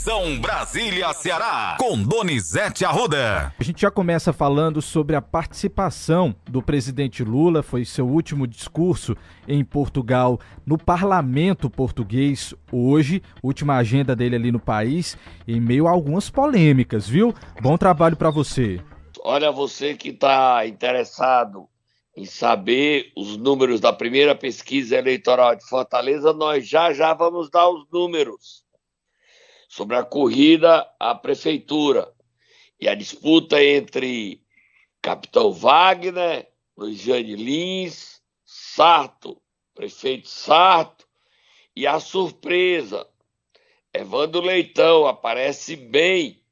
Conexão Brasília-Ceará, com Donizete Arruda. A gente já começa falando sobre a participação do presidente Lula, foi seu último discurso em Portugal, no parlamento português hoje, última agenda dele ali no país, em meio a algumas polêmicas, viu? Bom trabalho para você. Olha, você que está interessado em saber os números da primeira pesquisa eleitoral de Fortaleza, nós já já vamos dar os números sobre a corrida à prefeitura e a disputa entre Capitão Wagner, Luiziane Lins, Sarto, prefeito Sarto, e a surpresa, Evandro Leitão aparece bem.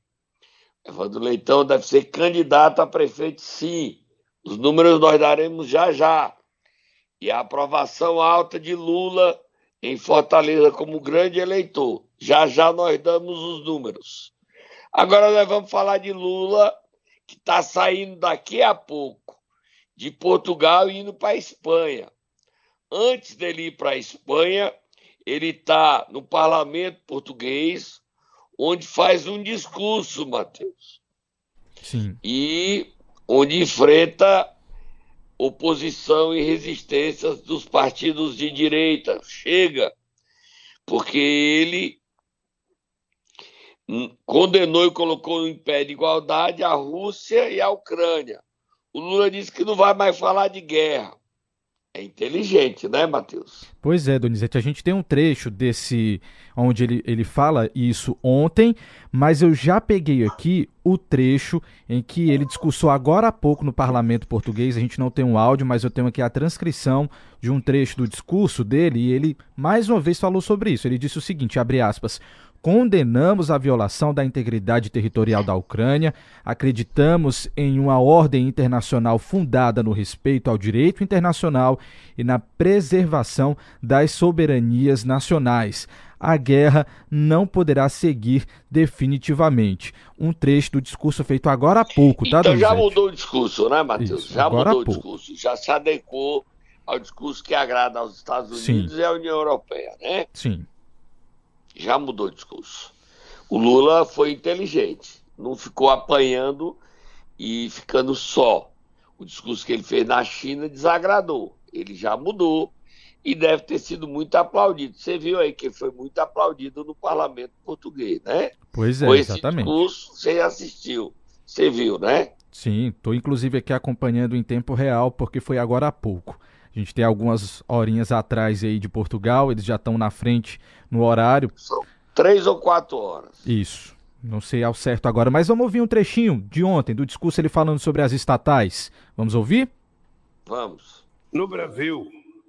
Evandro Leitão deve ser candidato a prefeito, sim. Os números nós daremos já já. E a aprovação alta de Lula em Fortaleza como grande eleitor. Já já nós damos os números. Agora nós vamos falar de Lula, que está saindo daqui a pouco de Portugal e indo para a Espanha. Antes dele ir para a Espanha, ele está no parlamento português, onde faz um discurso, Matheus. Sim. E onde enfrenta oposição e resistências dos partidos de direita. Chega, porque ele condenou e colocou em pé de igualdade a Rússia e a Ucrânia. O Lula disse que não vai mais falar de guerra. É inteligente, né, Matheus? Pois é, Donizete, a gente tem um trecho desse onde ele, ele fala isso ontem, mas eu já peguei aqui o trecho em que ele discursou agora há pouco no parlamento português. A gente não tem um áudio, mas eu tenho aqui a transcrição de um trecho do discurso dele e ele mais uma vez falou sobre isso. Ele disse o seguinte, abre aspas: Condenamos a violação da integridade territorial da Ucrânia, acreditamos em uma ordem internacional fundada no respeito ao direito internacional e na preservação das soberanias nacionais. A guerra não poderá seguir definitivamente. Um trecho do discurso feito agora há pouco, tá, Então já mudou o discurso, né, Matheus? Isso, já mudou o discurso, já se adequou ao discurso que agrada aos Estados Sim. Unidos e à União Europeia, né? Sim. Já mudou o discurso. O Lula foi inteligente, não ficou apanhando e ficando só. O discurso que ele fez na China desagradou. Ele já mudou e deve ter sido muito aplaudido. Você viu aí que ele foi muito aplaudido no parlamento português, né? Pois é, Com esse exatamente. discurso, você assistiu, você viu, né? Sim, estou inclusive aqui acompanhando em tempo real, porque foi agora há pouco. A gente tem algumas horinhas atrás aí de Portugal, eles já estão na frente no horário. São três ou quatro horas. Isso. Não sei ao certo agora, mas vamos ouvir um trechinho de ontem, do discurso ele falando sobre as estatais. Vamos ouvir? Vamos. No Brasil,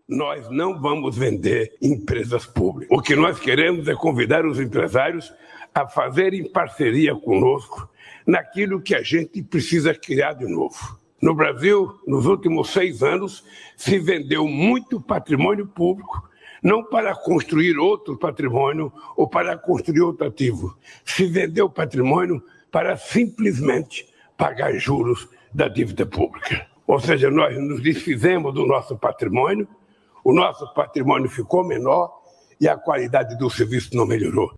nós não vamos vender empresas públicas. O que nós queremos é convidar os empresários a fazerem parceria conosco naquilo que a gente precisa criar de novo. No Brasil, nos últimos seis anos, se vendeu muito patrimônio público, não para construir outro patrimônio ou para construir outro ativo. Se vendeu patrimônio para simplesmente pagar juros da dívida pública. Ou seja, nós nos desfizemos do nosso patrimônio, o nosso patrimônio ficou menor e a qualidade do serviço não melhorou.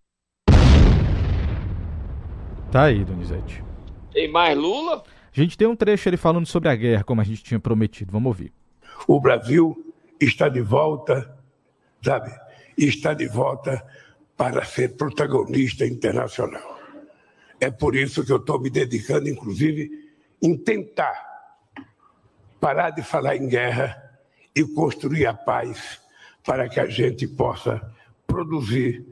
Tá aí, Donizete. Tem mais Lula? A gente tem um trecho ele falando sobre a guerra, como a gente tinha prometido. Vamos ouvir. O Brasil está de volta, sabe? Está de volta para ser protagonista internacional. É por isso que eu estou me dedicando, inclusive, em tentar parar de falar em guerra e construir a paz para que a gente possa produzir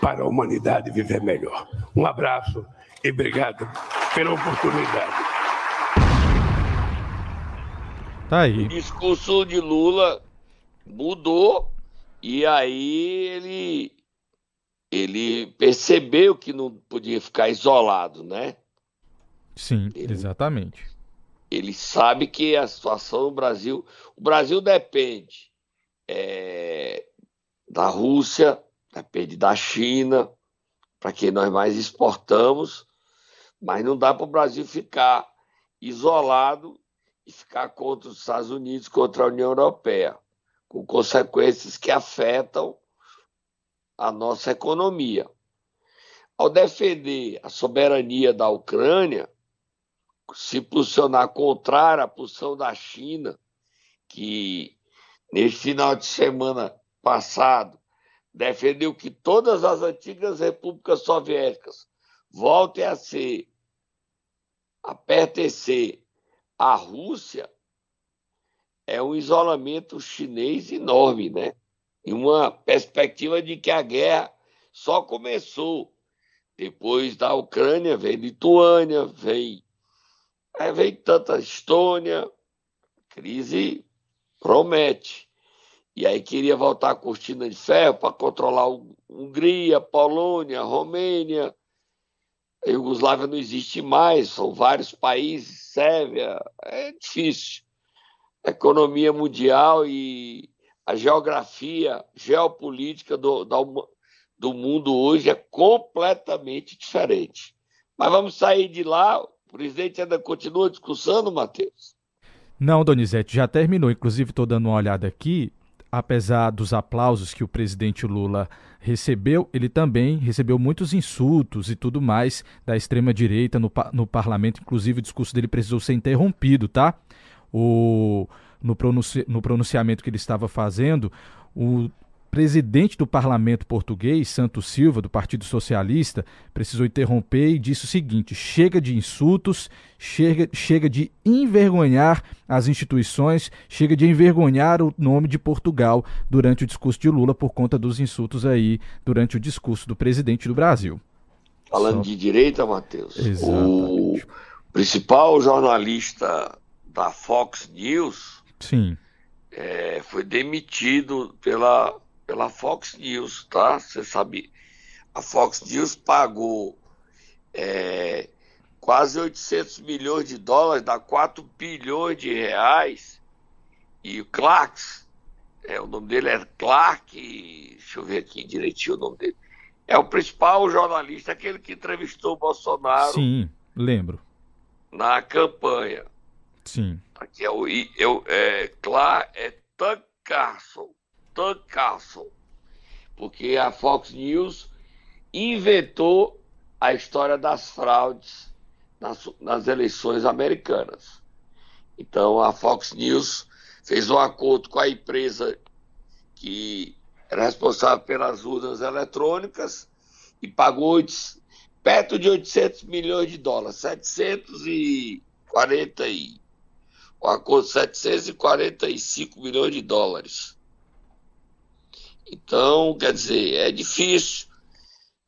para a humanidade viver melhor. Um abraço e obrigado pela oportunidade. Tá aí. O discurso de Lula mudou e aí ele ele percebeu que não podia ficar isolado, né? Sim, Ele- exatamente. Ele sabe que a situação no Brasil, o Brasil depende é, da Rússia, depende da China, para que nós mais exportamos, mas não dá para o Brasil ficar isolado e ficar contra os Estados Unidos, contra a União Europeia, com consequências que afetam a nossa economia. ao defender a soberania da Ucrânia, se posicionar contrário à posição da China, que nesse final de semana passado defendeu que todas as antigas repúblicas soviéticas voltem a ser a pertencer à Rússia, é um isolamento chinês enorme, né? E uma perspectiva de que a guerra só começou. Depois da Ucrânia vem Lituânia, vem, é, vem tanta Estônia, crise promete. E aí queria voltar a cortina de ferro para controlar Hungria, Polônia, Romênia. A Iugoslávia não existe mais, são vários países, Sérvia, é difícil. A economia mundial e a geografia geopolítica do, do mundo hoje é completamente diferente. Mas vamos sair de lá. O presidente ainda continua discussando, Matheus? Não, Donizete, já terminou. Inclusive, estou dando uma olhada aqui. Apesar dos aplausos que o presidente Lula recebeu, ele também recebeu muitos insultos e tudo mais da extrema-direita no, no parlamento. Inclusive, o discurso dele precisou ser interrompido, tá? O, no, pronunci, no pronunciamento que ele estava fazendo, o presidente do parlamento português, Santos Silva, do Partido Socialista, precisou interromper e disse o seguinte: chega de insultos, chega, chega de envergonhar as instituições, chega de envergonhar o nome de Portugal durante o discurso de Lula por conta dos insultos aí durante o discurso do presidente do Brasil. Falando Só... de direita, Matheus, Exatamente. o principal jornalista da Fox News Sim. É, foi demitido pela pela Fox News, tá? Você sabe, a Fox News pagou é, quase 800 milhões de dólares, dá 4 bilhões de reais, e o Clarks, é, o nome dele é Clark, deixa eu ver aqui direitinho o nome dele, é o principal jornalista, aquele que entrevistou o Bolsonaro. Sim, lembro. Na campanha. Sim. Aqui é o, é, o, é, Clark, é Tuck Carlson. Tucker Carlson, porque a Fox News inventou a história das fraudes nas, nas eleições americanas. Então a Fox News fez um acordo com a empresa que era responsável pelas urnas eletrônicas e pagou perto de 800 milhões de dólares, 740 e um acordo 745 milhões de dólares. Então, quer dizer, é difícil.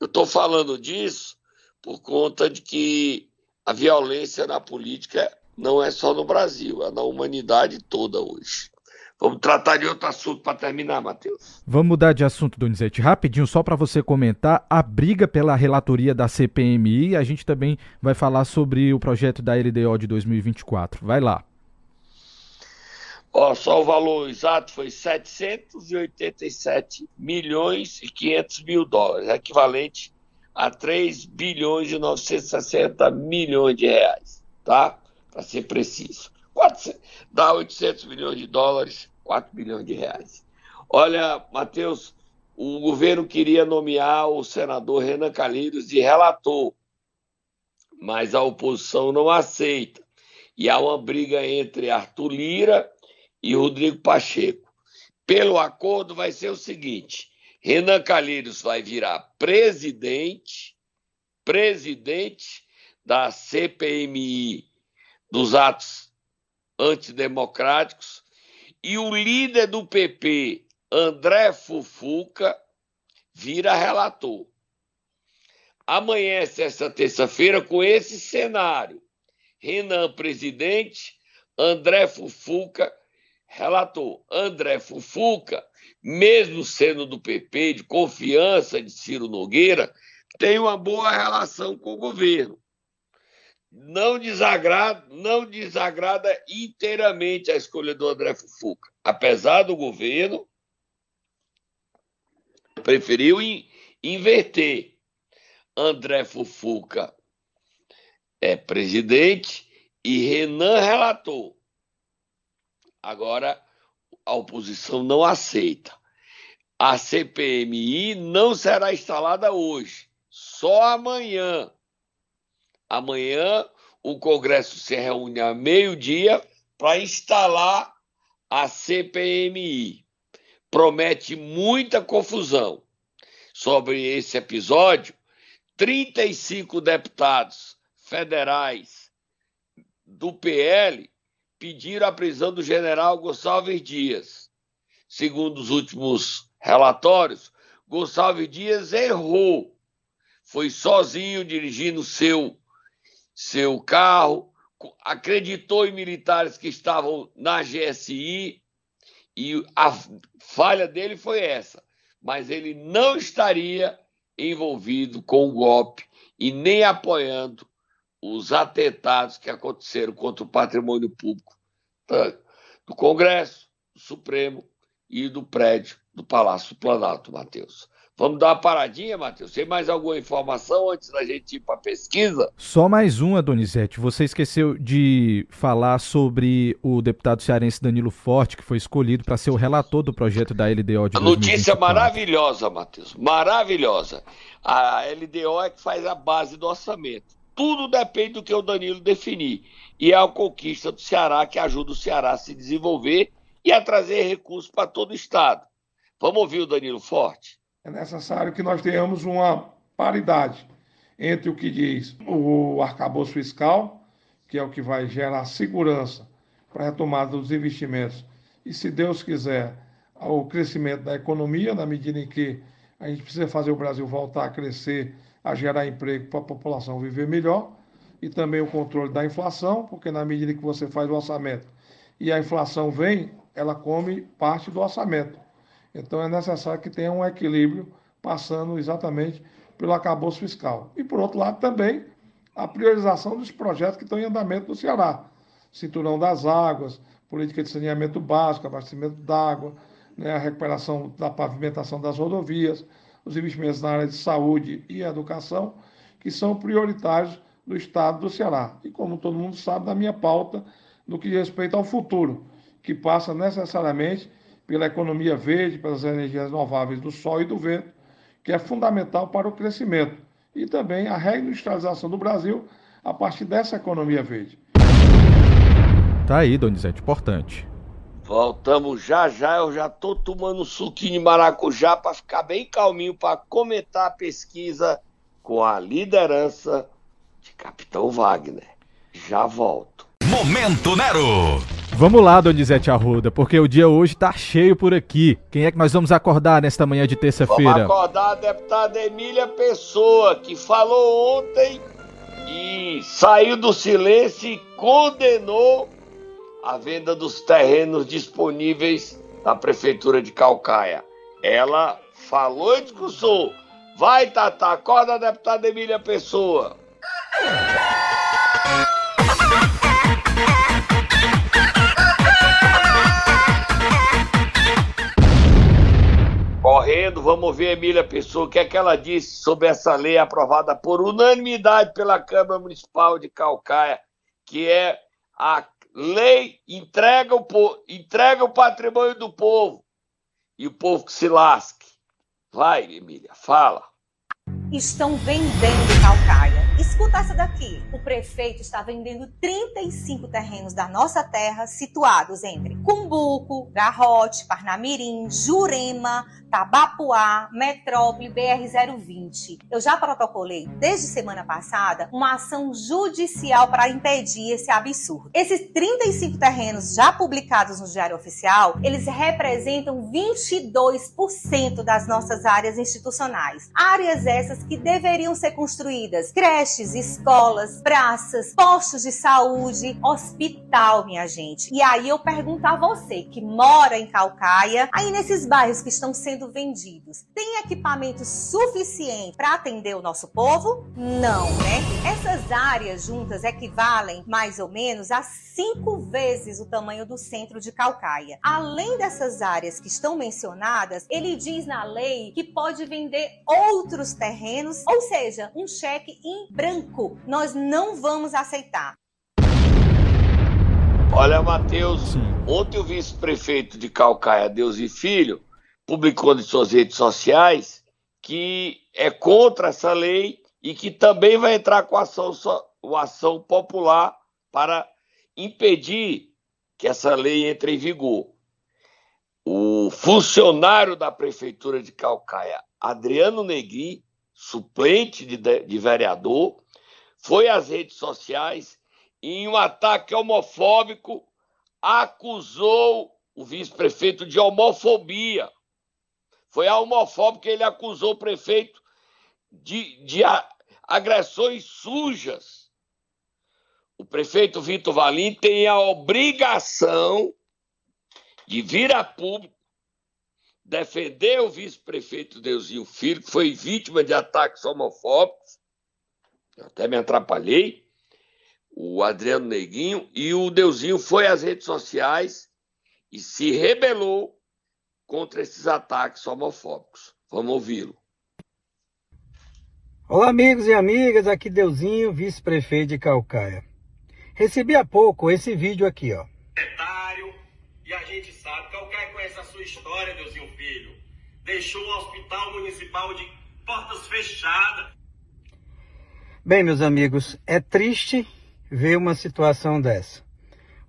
Eu estou falando disso por conta de que a violência na política não é só no Brasil, é na humanidade toda hoje. Vamos tratar de outro assunto para terminar, Matheus. Vamos mudar de assunto, Donizete. Rapidinho, só para você comentar, a briga pela relatoria da CPMI, a gente também vai falar sobre o projeto da LDO de 2024. Vai lá. Ó, só o valor exato foi 787 milhões e 500 mil dólares, equivalente a 3 bilhões e 960 milhões de reais, tá? Para ser preciso. 400, dá 800 milhões de dólares, 4 bilhões de reais. Olha, Matheus, o governo queria nomear o senador Renan Calheiros de relator, mas a oposição não aceita. E há uma briga entre Arthur Lira e Rodrigo Pacheco. Pelo acordo, vai ser o seguinte: Renan Calheiros vai virar presidente, presidente da CPMI dos atos antidemocráticos, e o líder do PP, André Fufuca, vira relator. Amanhece essa terça-feira com esse cenário: Renan presidente, André Fufuca relator André Fufuca, mesmo sendo do PP, de confiança de Ciro Nogueira, tem uma boa relação com o governo. Não desagrada, não desagrada inteiramente a escolha do André Fufuca, apesar do governo preferiu in, inverter. André Fufuca é presidente e Renan relator. Agora, a oposição não aceita. A CPMI não será instalada hoje. só amanhã. Amanhã o Congresso se reúne a meio-dia para instalar a CPMI. Promete muita confusão. Sobre esse episódio, 35 deputados federais do PL pediram a prisão do general Gonçalves Dias. Segundo os últimos relatórios, Gonçalves Dias errou. Foi sozinho dirigindo seu seu carro, acreditou em militares que estavam na GSI e a falha dele foi essa. Mas ele não estaria envolvido com o golpe e nem apoiando os atentados que aconteceram contra o patrimônio público do Congresso, do Supremo e do prédio do Palácio do Planalto, Matheus. Vamos dar uma paradinha, Matheus? Tem mais alguma informação antes da gente ir para a pesquisa? Só mais uma, Donizete. Você esqueceu de falar sobre o deputado cearense Danilo Forte, que foi escolhido para ser o relator do projeto da LDO de A notícia maravilhosa, Matheus. Maravilhosa. A LDO é que faz a base do orçamento. Tudo depende do que o Danilo definir. E é a conquista do Ceará que ajuda o Ceará a se desenvolver e a trazer recursos para todo o Estado. Vamos ouvir o Danilo Forte? é necessário que nós tenhamos uma paridade entre o que diz o arcabouço fiscal, que é o que vai gerar segurança para a retomada dos investimentos, e, se Deus quiser, o crescimento da economia, na medida em que a gente precisa fazer o Brasil voltar a crescer, a gerar emprego para a população viver melhor, e também o controle da inflação, porque na medida que você faz o orçamento e a inflação vem, ela come parte do orçamento. Então é necessário que tenha um equilíbrio passando exatamente pelo acabouço fiscal. E por outro lado também a priorização dos projetos que estão em andamento no Ceará. Cinturão das águas, política de saneamento básico, abastecimento d'água, né, a recuperação da pavimentação das rodovias, os investimentos na área de saúde e educação, que são prioritários do Estado do Ceará. E como todo mundo sabe, da minha pauta no que diz respeito ao futuro, que passa necessariamente pela economia verde, pelas energias renováveis do sol e do vento, que é fundamental para o crescimento, e também a reindustrialização do Brasil a partir dessa economia verde. Tá aí, Donizete, importante. Voltamos já já, eu já tô tomando um suquinho de maracujá para ficar bem calminho para comentar a pesquisa com a liderança de Capitão Wagner. Já volto. Momento Nero! Vamos lá, Donizete Arruda, porque o dia hoje tá cheio por aqui. Quem é que nós vamos acordar nesta manhã de terça-feira? Vamos acordar a deputada Emília Pessoa, que falou ontem e saiu do silêncio e condenou a venda dos terrenos disponíveis na prefeitura de Calcaia. Ela falou e discursou. Vai, Tata, acorda deputada Emília Pessoa. correndo, vamos ver Emília Pessoa, o que é que ela disse sobre essa lei aprovada por unanimidade pela Câmara Municipal de Calcaia, que é a lei entrega o, entrega o patrimônio do povo e o povo que se lasque. Vai, Emília, fala. Estão vendendo Calcaia Escuta essa daqui. O prefeito está vendendo 35 terrenos da nossa terra situados entre Cumbuco, Garrote, Parnamirim, Jurema, Tabapuá, Metrópole, BR-020. Eu já protocolei desde semana passada uma ação judicial para impedir esse absurdo. Esses 35 terrenos já publicados no Diário Oficial, eles representam 22% das nossas áreas institucionais. Áreas essas que deveriam ser construídas creches, escolas, praças, postos de saúde, hospital, minha gente. E aí eu pergunto a você que mora em Calcaia, aí nesses bairros que estão sendo vendidos, tem equipamento suficiente para atender o nosso povo? Não, né? Essas áreas juntas equivalem mais ou menos a cinco vezes o tamanho do centro de Calcaia. Além dessas áreas que estão mencionadas, ele diz na lei que pode vender outros terrenos, ou seja, um cheque em branco, nós não vamos aceitar. Olha, Matheus, ontem o vice-prefeito de Calcaia, Deus e Filho, publicou em suas redes sociais que é contra essa lei e que também vai entrar com ação, ação popular para impedir que essa lei entre em vigor. O funcionário da Prefeitura de Calcaia, Adriano Negri, suplente de, de vereador, foi às redes sociais e, em um ataque homofóbico, acusou o vice-prefeito de homofobia. Foi a homofóbica que ele acusou o prefeito de, de agressões sujas. O prefeito Vitor Valim tem a obrigação de vir a público defender o vice-prefeito Deusinho Filho, que foi vítima de ataques homofóbicos. Eu até me atrapalhei. O Adriano Neguinho e o Deusinho foi às redes sociais e se rebelou contra esses ataques homofóbicos. Vamos ouvi-lo. Olá, amigos e amigas, aqui Deusinho, vice-prefeito de Calcaia. Recebi há pouco esse vídeo aqui, ó. E a gente sabe, Calcaia conhece a sua história, Deusinho Filho. Deixou o hospital municipal de portas fechadas. Bem, meus amigos, é triste ver uma situação dessa.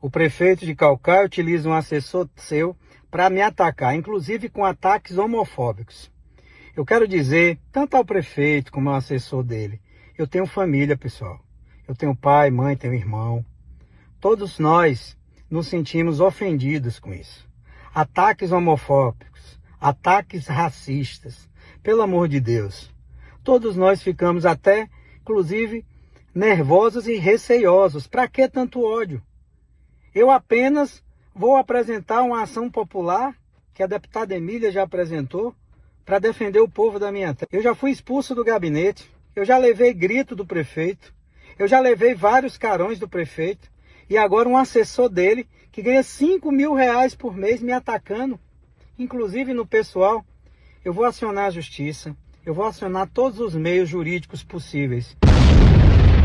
O prefeito de Calcaia utiliza um assessor seu para me atacar, inclusive com ataques homofóbicos. Eu quero dizer, tanto ao prefeito como ao assessor dele, eu tenho família, pessoal. Eu tenho pai, mãe, tenho irmão. Todos nós nos sentimos ofendidos com isso. Ataques homofóbicos, ataques racistas. Pelo amor de Deus. Todos nós ficamos até, inclusive, nervosos e receiosos. Para que tanto ódio? Eu apenas vou apresentar uma ação popular que a deputada Emília já apresentou para defender o povo da minha terra. Eu já fui expulso do gabinete, eu já levei grito do prefeito, eu já levei vários carões do prefeito, e agora um assessor dele que ganha 5 mil reais por mês me atacando, inclusive no pessoal. Eu vou acionar a justiça, eu vou acionar todos os meios jurídicos possíveis.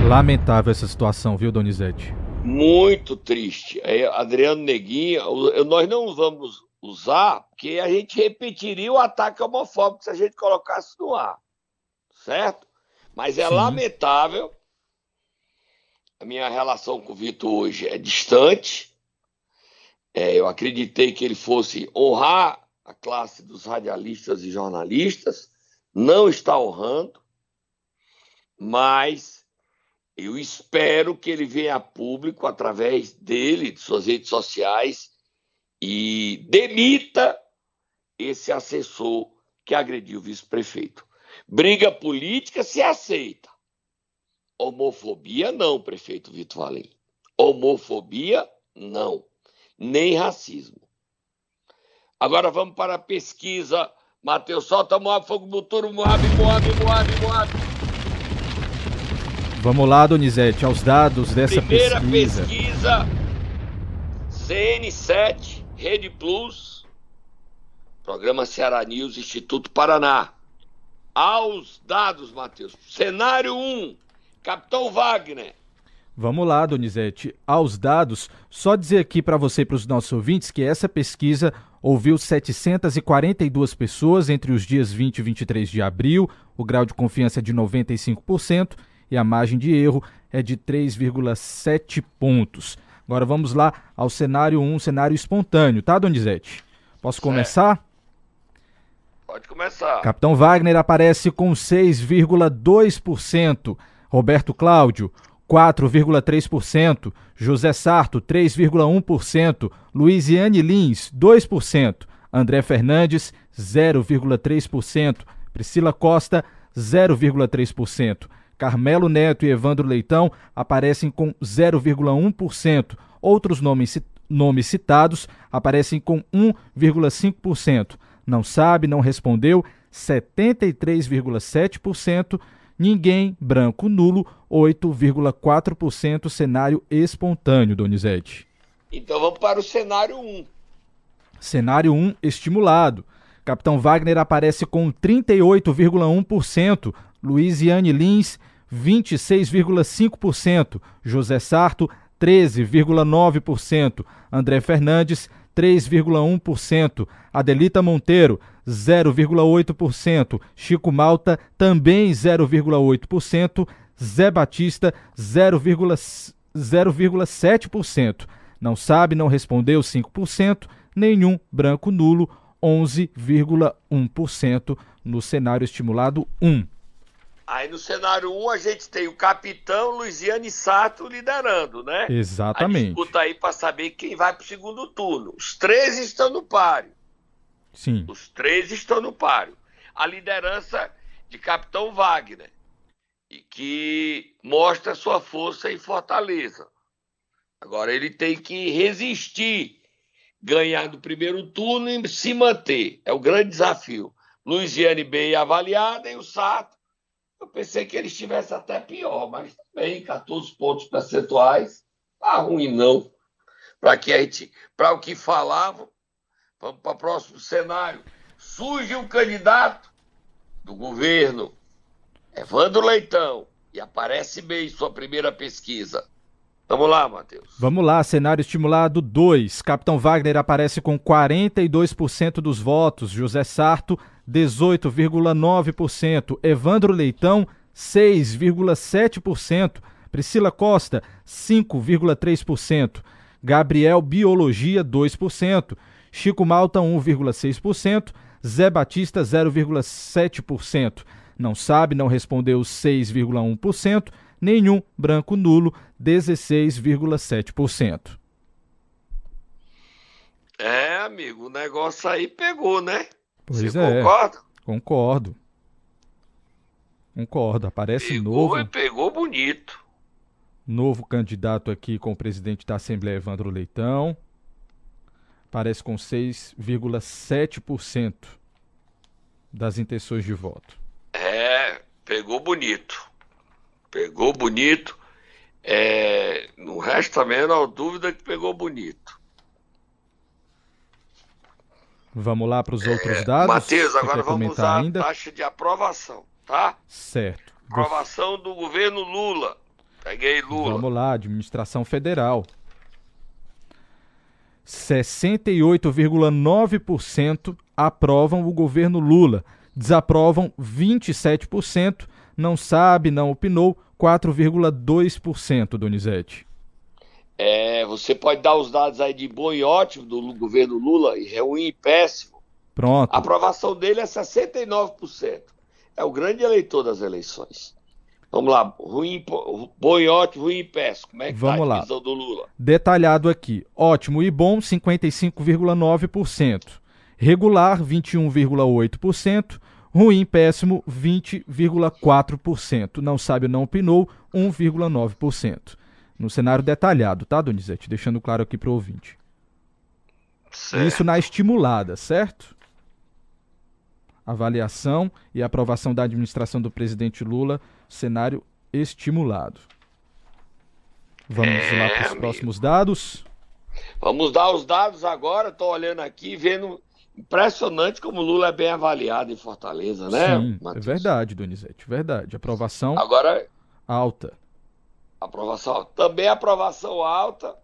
Lamentável essa situação, viu, Donizete? Muito triste. É, Adriano Neguinha, nós não vamos usar, porque a gente repetiria o ataque homofóbico se a gente colocasse no ar. Certo? Mas é Sim. lamentável. A minha relação com o Vitor hoje é distante. É, eu acreditei que ele fosse honrar a classe dos radialistas e jornalistas. Não está honrando. Mas eu espero que ele venha a público através dele, de suas redes sociais, e demita esse assessor que agrediu o vice-prefeito. Briga política se aceita. Homofobia não, prefeito Vitor Valim. Homofobia não. Nem racismo. Agora vamos para a pesquisa. Matheus, solta Moab, Fogo Buturo, Moab, Moab, Moab, Moab. Vamos lá, Donizete, aos dados dessa Primeira pesquisa. Primeira pesquisa, CN7, Rede Plus, Programa Ceará News, Instituto Paraná. Aos dados, Matheus. Cenário 1, Capitão Wagner. Vamos lá, Donizete. Aos dados, só dizer aqui para você e para os nossos ouvintes que essa pesquisa ouviu 742 pessoas entre os dias 20 e 23 de abril, o grau de confiança é de 95% e a margem de erro é de 3,7 pontos. Agora vamos lá ao cenário 1, cenário espontâneo, tá, Donizete? Posso começar? Pode começar. Capitão Wagner aparece com 6,2%. Roberto Cláudio, 4,3%. José Sarto, 3,1%. Luiziane Lins, 2%. André Fernandes, 0,3%. Priscila Costa, 0,3%. Carmelo Neto e Evandro Leitão aparecem com 0,1%. Outros nomes, nomes citados aparecem com 1,5%. Não sabe, não respondeu, 73,7%. Ninguém, branco, nulo, 8,4% cenário espontâneo, Donizete. Então vamos para o cenário 1. Cenário 1 estimulado. Capitão Wagner aparece com 38,1%, Luiziane Lins 26,5%, José Sarto 13,9%, André Fernandes 3,1%. Adelita Monteiro, 0,8%. Chico Malta, também 0,8%. Zé Batista, 0,7%. Não sabe, não respondeu, 5%. Nenhum, branco nulo, 11,1% no cenário estimulado 1. Aí no cenário 1 a gente tem o capitão Luiziane Sato liderando, né? Exatamente. A disputa aí para saber quem vai para o segundo turno. Os três estão no páreo. Sim. Os três estão no páreo. A liderança de capitão Wagner, e que mostra sua força em Fortaleza. Agora ele tem que resistir, ganhar no primeiro turno e se manter. É o grande desafio. Luiziane bem avaliada e o Sato eu pensei que ele estivesse até pior, mas também 14 pontos percentuais, tá ruim não. Para gente, para o que falavam, vamos para o próximo cenário. Surge um candidato do governo, Evandro Leitão, e aparece bem em sua primeira pesquisa. Vamos lá, Matheus. Vamos lá, cenário estimulado 2. Capitão Wagner aparece com 42% dos votos. José Sarto 18,9%, Evandro Leitão, 6,7%, Priscila Costa, 5,3%, Gabriel Biologia, 2%, Chico Malta, 1,6%, Zé Batista, 0,7%. Não sabe, não respondeu 6,1%, nenhum branco nulo, 16,7%. É, amigo, o negócio aí pegou, né? Pois Você é. concorda? Concordo. Concordo. Aparece pegou novo. E pegou bonito. Novo candidato aqui com o presidente da Assembleia, Evandro Leitão. Aparece com 6,7% das intenções de voto. É, pegou bonito. Pegou bonito. É, não resta a menor dúvida que pegou bonito. Vamos lá para os outros é, dados. Matheus, agora vamos usar ainda? a taxa de aprovação, tá? Certo. Aprovação do governo Lula. Peguei Lula. Vamos lá, administração federal. 68,9% aprovam o governo Lula. Desaprovam 27%. Não sabe, não opinou 4,2%, Donizete. É, você pode dar os dados aí de bom e ótimo do governo Lula e ruim e péssimo. Pronto. A aprovação dele é 69%. É o grande eleitor das eleições. Vamos lá, ruim, bom e ótimo, ruim e péssimo. Como é que Vamos tá a visão do Lula? Detalhado aqui. Ótimo e bom, 55,9%. Regular, 21,8%. Ruim, péssimo, 20,4%. Não sabe, não opinou, 1,9% no cenário detalhado, tá, Donizete? Deixando claro aqui para o ouvinte. Certo. Isso na estimulada, certo? Avaliação e aprovação da administração do presidente Lula, cenário estimulado. Vamos é, lá para os próximos dados. Vamos dar os dados agora. Estou olhando aqui, vendo impressionante como Lula é bem avaliado em Fortaleza, né? Sim, é verdade, Donizete, verdade. Aprovação agora alta. Aprovação Também aprovação alta.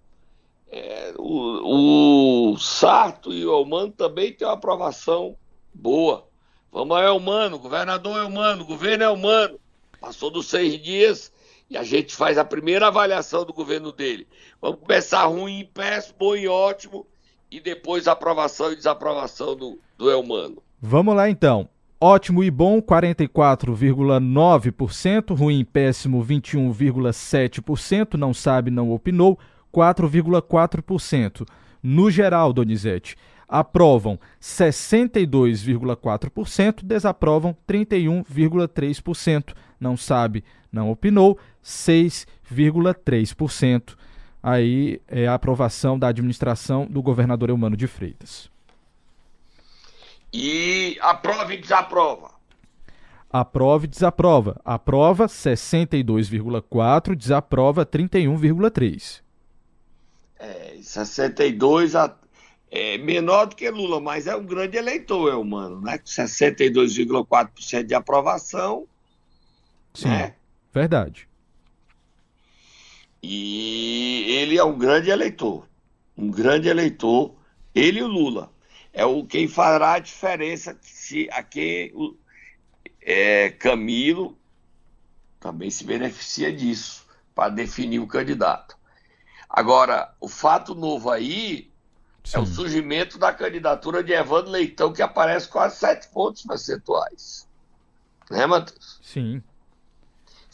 É, o, o Sarto e o Elmano também têm uma aprovação boa. Vamos ao Elmano, governador Elmano, governo Elmano. Passou dos seis dias e a gente faz a primeira avaliação do governo dele. Vamos começar ruim, péssimo, bom e ótimo, e depois aprovação e desaprovação do, do Elmano. Vamos lá então. Ótimo e bom, 44,9%. Ruim e péssimo, 21,7%. Não sabe, não opinou, 4,4%. No geral, Donizete, aprovam 62,4%, desaprovam 31,3%. Não sabe, não opinou, 6,3%. Aí é a aprovação da administração do governador Eumano de Freitas. E aprova e desaprova. Aprova e desaprova. Aprova 62,4, desaprova 31,3. É, 62 a, é menor do que Lula, mas é um grande eleitor, é humano, né? 62,4% de aprovação. Sim, né? verdade. E ele é um grande eleitor. Um grande eleitor Ele e o Lula. É o quem fará a diferença se a quem o, é, Camilo também se beneficia disso para definir o candidato. Agora, o fato novo aí Sim. é o surgimento da candidatura de Evandro Leitão, que aparece quase sete pontos percentuais. Né, Matheus? Sim.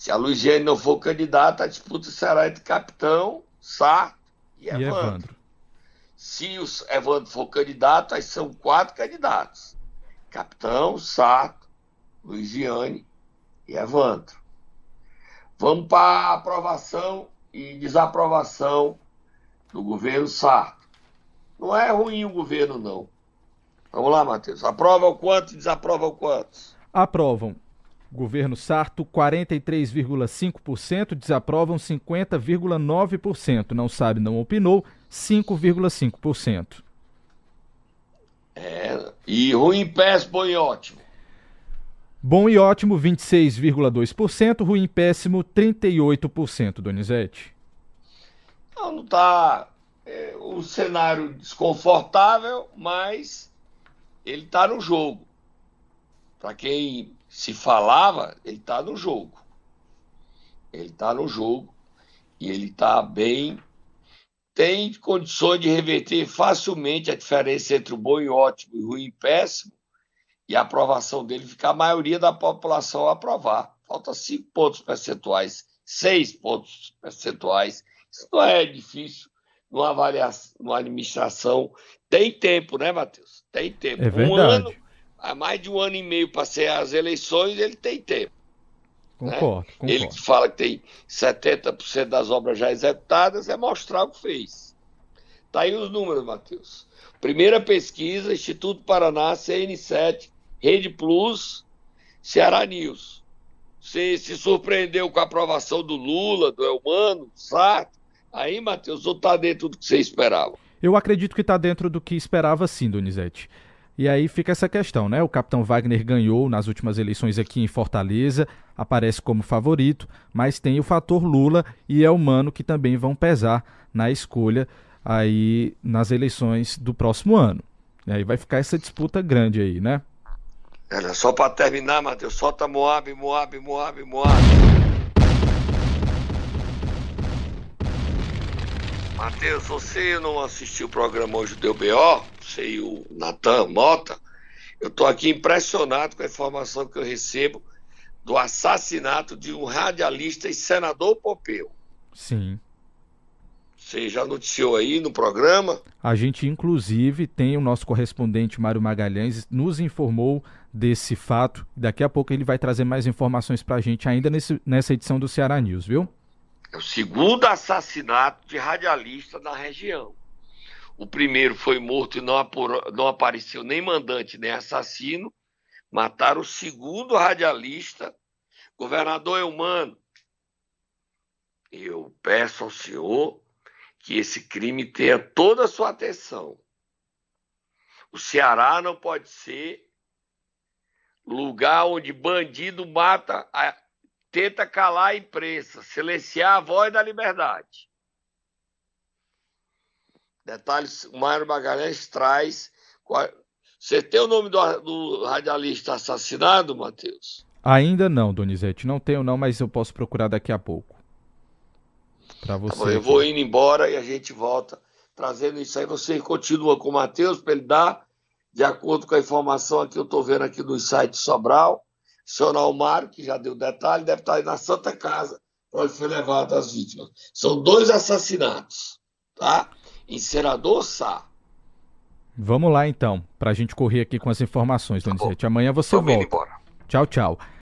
Se a Luiziane não for candidata, a disputa será entre Capitão, Sarto e Evandro. E Evandro. Se o Evandro for candidato, aí são quatro candidatos: Capitão, Sarto, Luiziane e Evandro. Vamos para a aprovação e desaprovação do governo Sarto. Não é ruim o governo, não. Vamos lá, Matheus. Aprova o quanto e desaprova o quanto? Aprovam. Governo Sarto, 43,5%, desaprovam 50,9%. Não sabe, não opinou, 5,5%. É, e ruim, péssimo e ótimo. Bom e ótimo, 26,2%. Ruim péssimo, 38%, Donizete. Não, não está é, o cenário desconfortável, mas ele está no jogo. Para quem se falava, ele está no jogo. Ele está no jogo e ele está bem. Tem condições de reverter facilmente a diferença entre o bom e ótimo e o ruim e péssimo e a aprovação dele ficar a maioria da população aprovar. Falta cinco pontos percentuais, seis pontos percentuais. Isso não é difícil numa avaliação, numa administração. Tem tempo, né, Matheus? Tem tempo. É verdade. Um ano, há mais de um ano e meio para ser as eleições, ele tem tempo. Concordo, né? concordo. Ele que fala que tem 70% das obras já executadas, é mostrar o que fez. Tá aí os números, Matheus. Primeira pesquisa, Instituto Paraná, CN7, Rede Plus, Ceará News. Você se surpreendeu com a aprovação do Lula, do Elmano, do Sarto? Aí, Matheus, ou está dentro do que você esperava? Eu acredito que está dentro do que esperava sim, Donizete. E aí fica essa questão, né? O capitão Wagner ganhou nas últimas eleições aqui em Fortaleza, aparece como favorito, mas tem o fator Lula e Elmano que também vão pesar na escolha aí nas eleições do próximo ano. E aí vai ficar essa disputa grande aí, né? Olha, só para terminar, Matheus, solta Moab, Moab, Moab, Moab. Matheus, você não assistiu o programa hoje do BO, você e o Natan Mota, eu estou aqui impressionado com a informação que eu recebo do assassinato de um radialista e senador Popeu. Sim. Você já noticiou aí no programa? A gente, inclusive, tem o nosso correspondente Mário Magalhães, nos informou desse fato. Daqui a pouco ele vai trazer mais informações para a gente, ainda nesse, nessa edição do Ceará News, viu? É o segundo assassinato de radialista na região. O primeiro foi morto e não, apurou, não apareceu nem mandante nem assassino. Mataram o segundo radialista, governador Eumano. Eu peço ao senhor que esse crime tenha toda a sua atenção. O Ceará não pode ser lugar onde bandido mata, tenta calar a imprensa, silenciar a voz da liberdade. Detalhes, o Mário Magalhães traz. Você tem o nome do, do radialista assassinado, Matheus? Ainda não, Donizete. Não tenho, não, mas eu posso procurar daqui a pouco. Para você. Tá bom, eu vou indo embora e a gente volta trazendo isso aí. Você continua com o Matheus para ele dar, de acordo com a informação aqui, eu estou vendo aqui no site Sobral, o Mário, que já deu detalhe, deve estar aí na Santa Casa, onde foi levado as vítimas. São dois assassinatos, tá? Em Senador Sá. Vamos lá então, para a gente correr aqui com as informações, tá Donizete. Amanhã você Vamos volta. Tchau, tchau.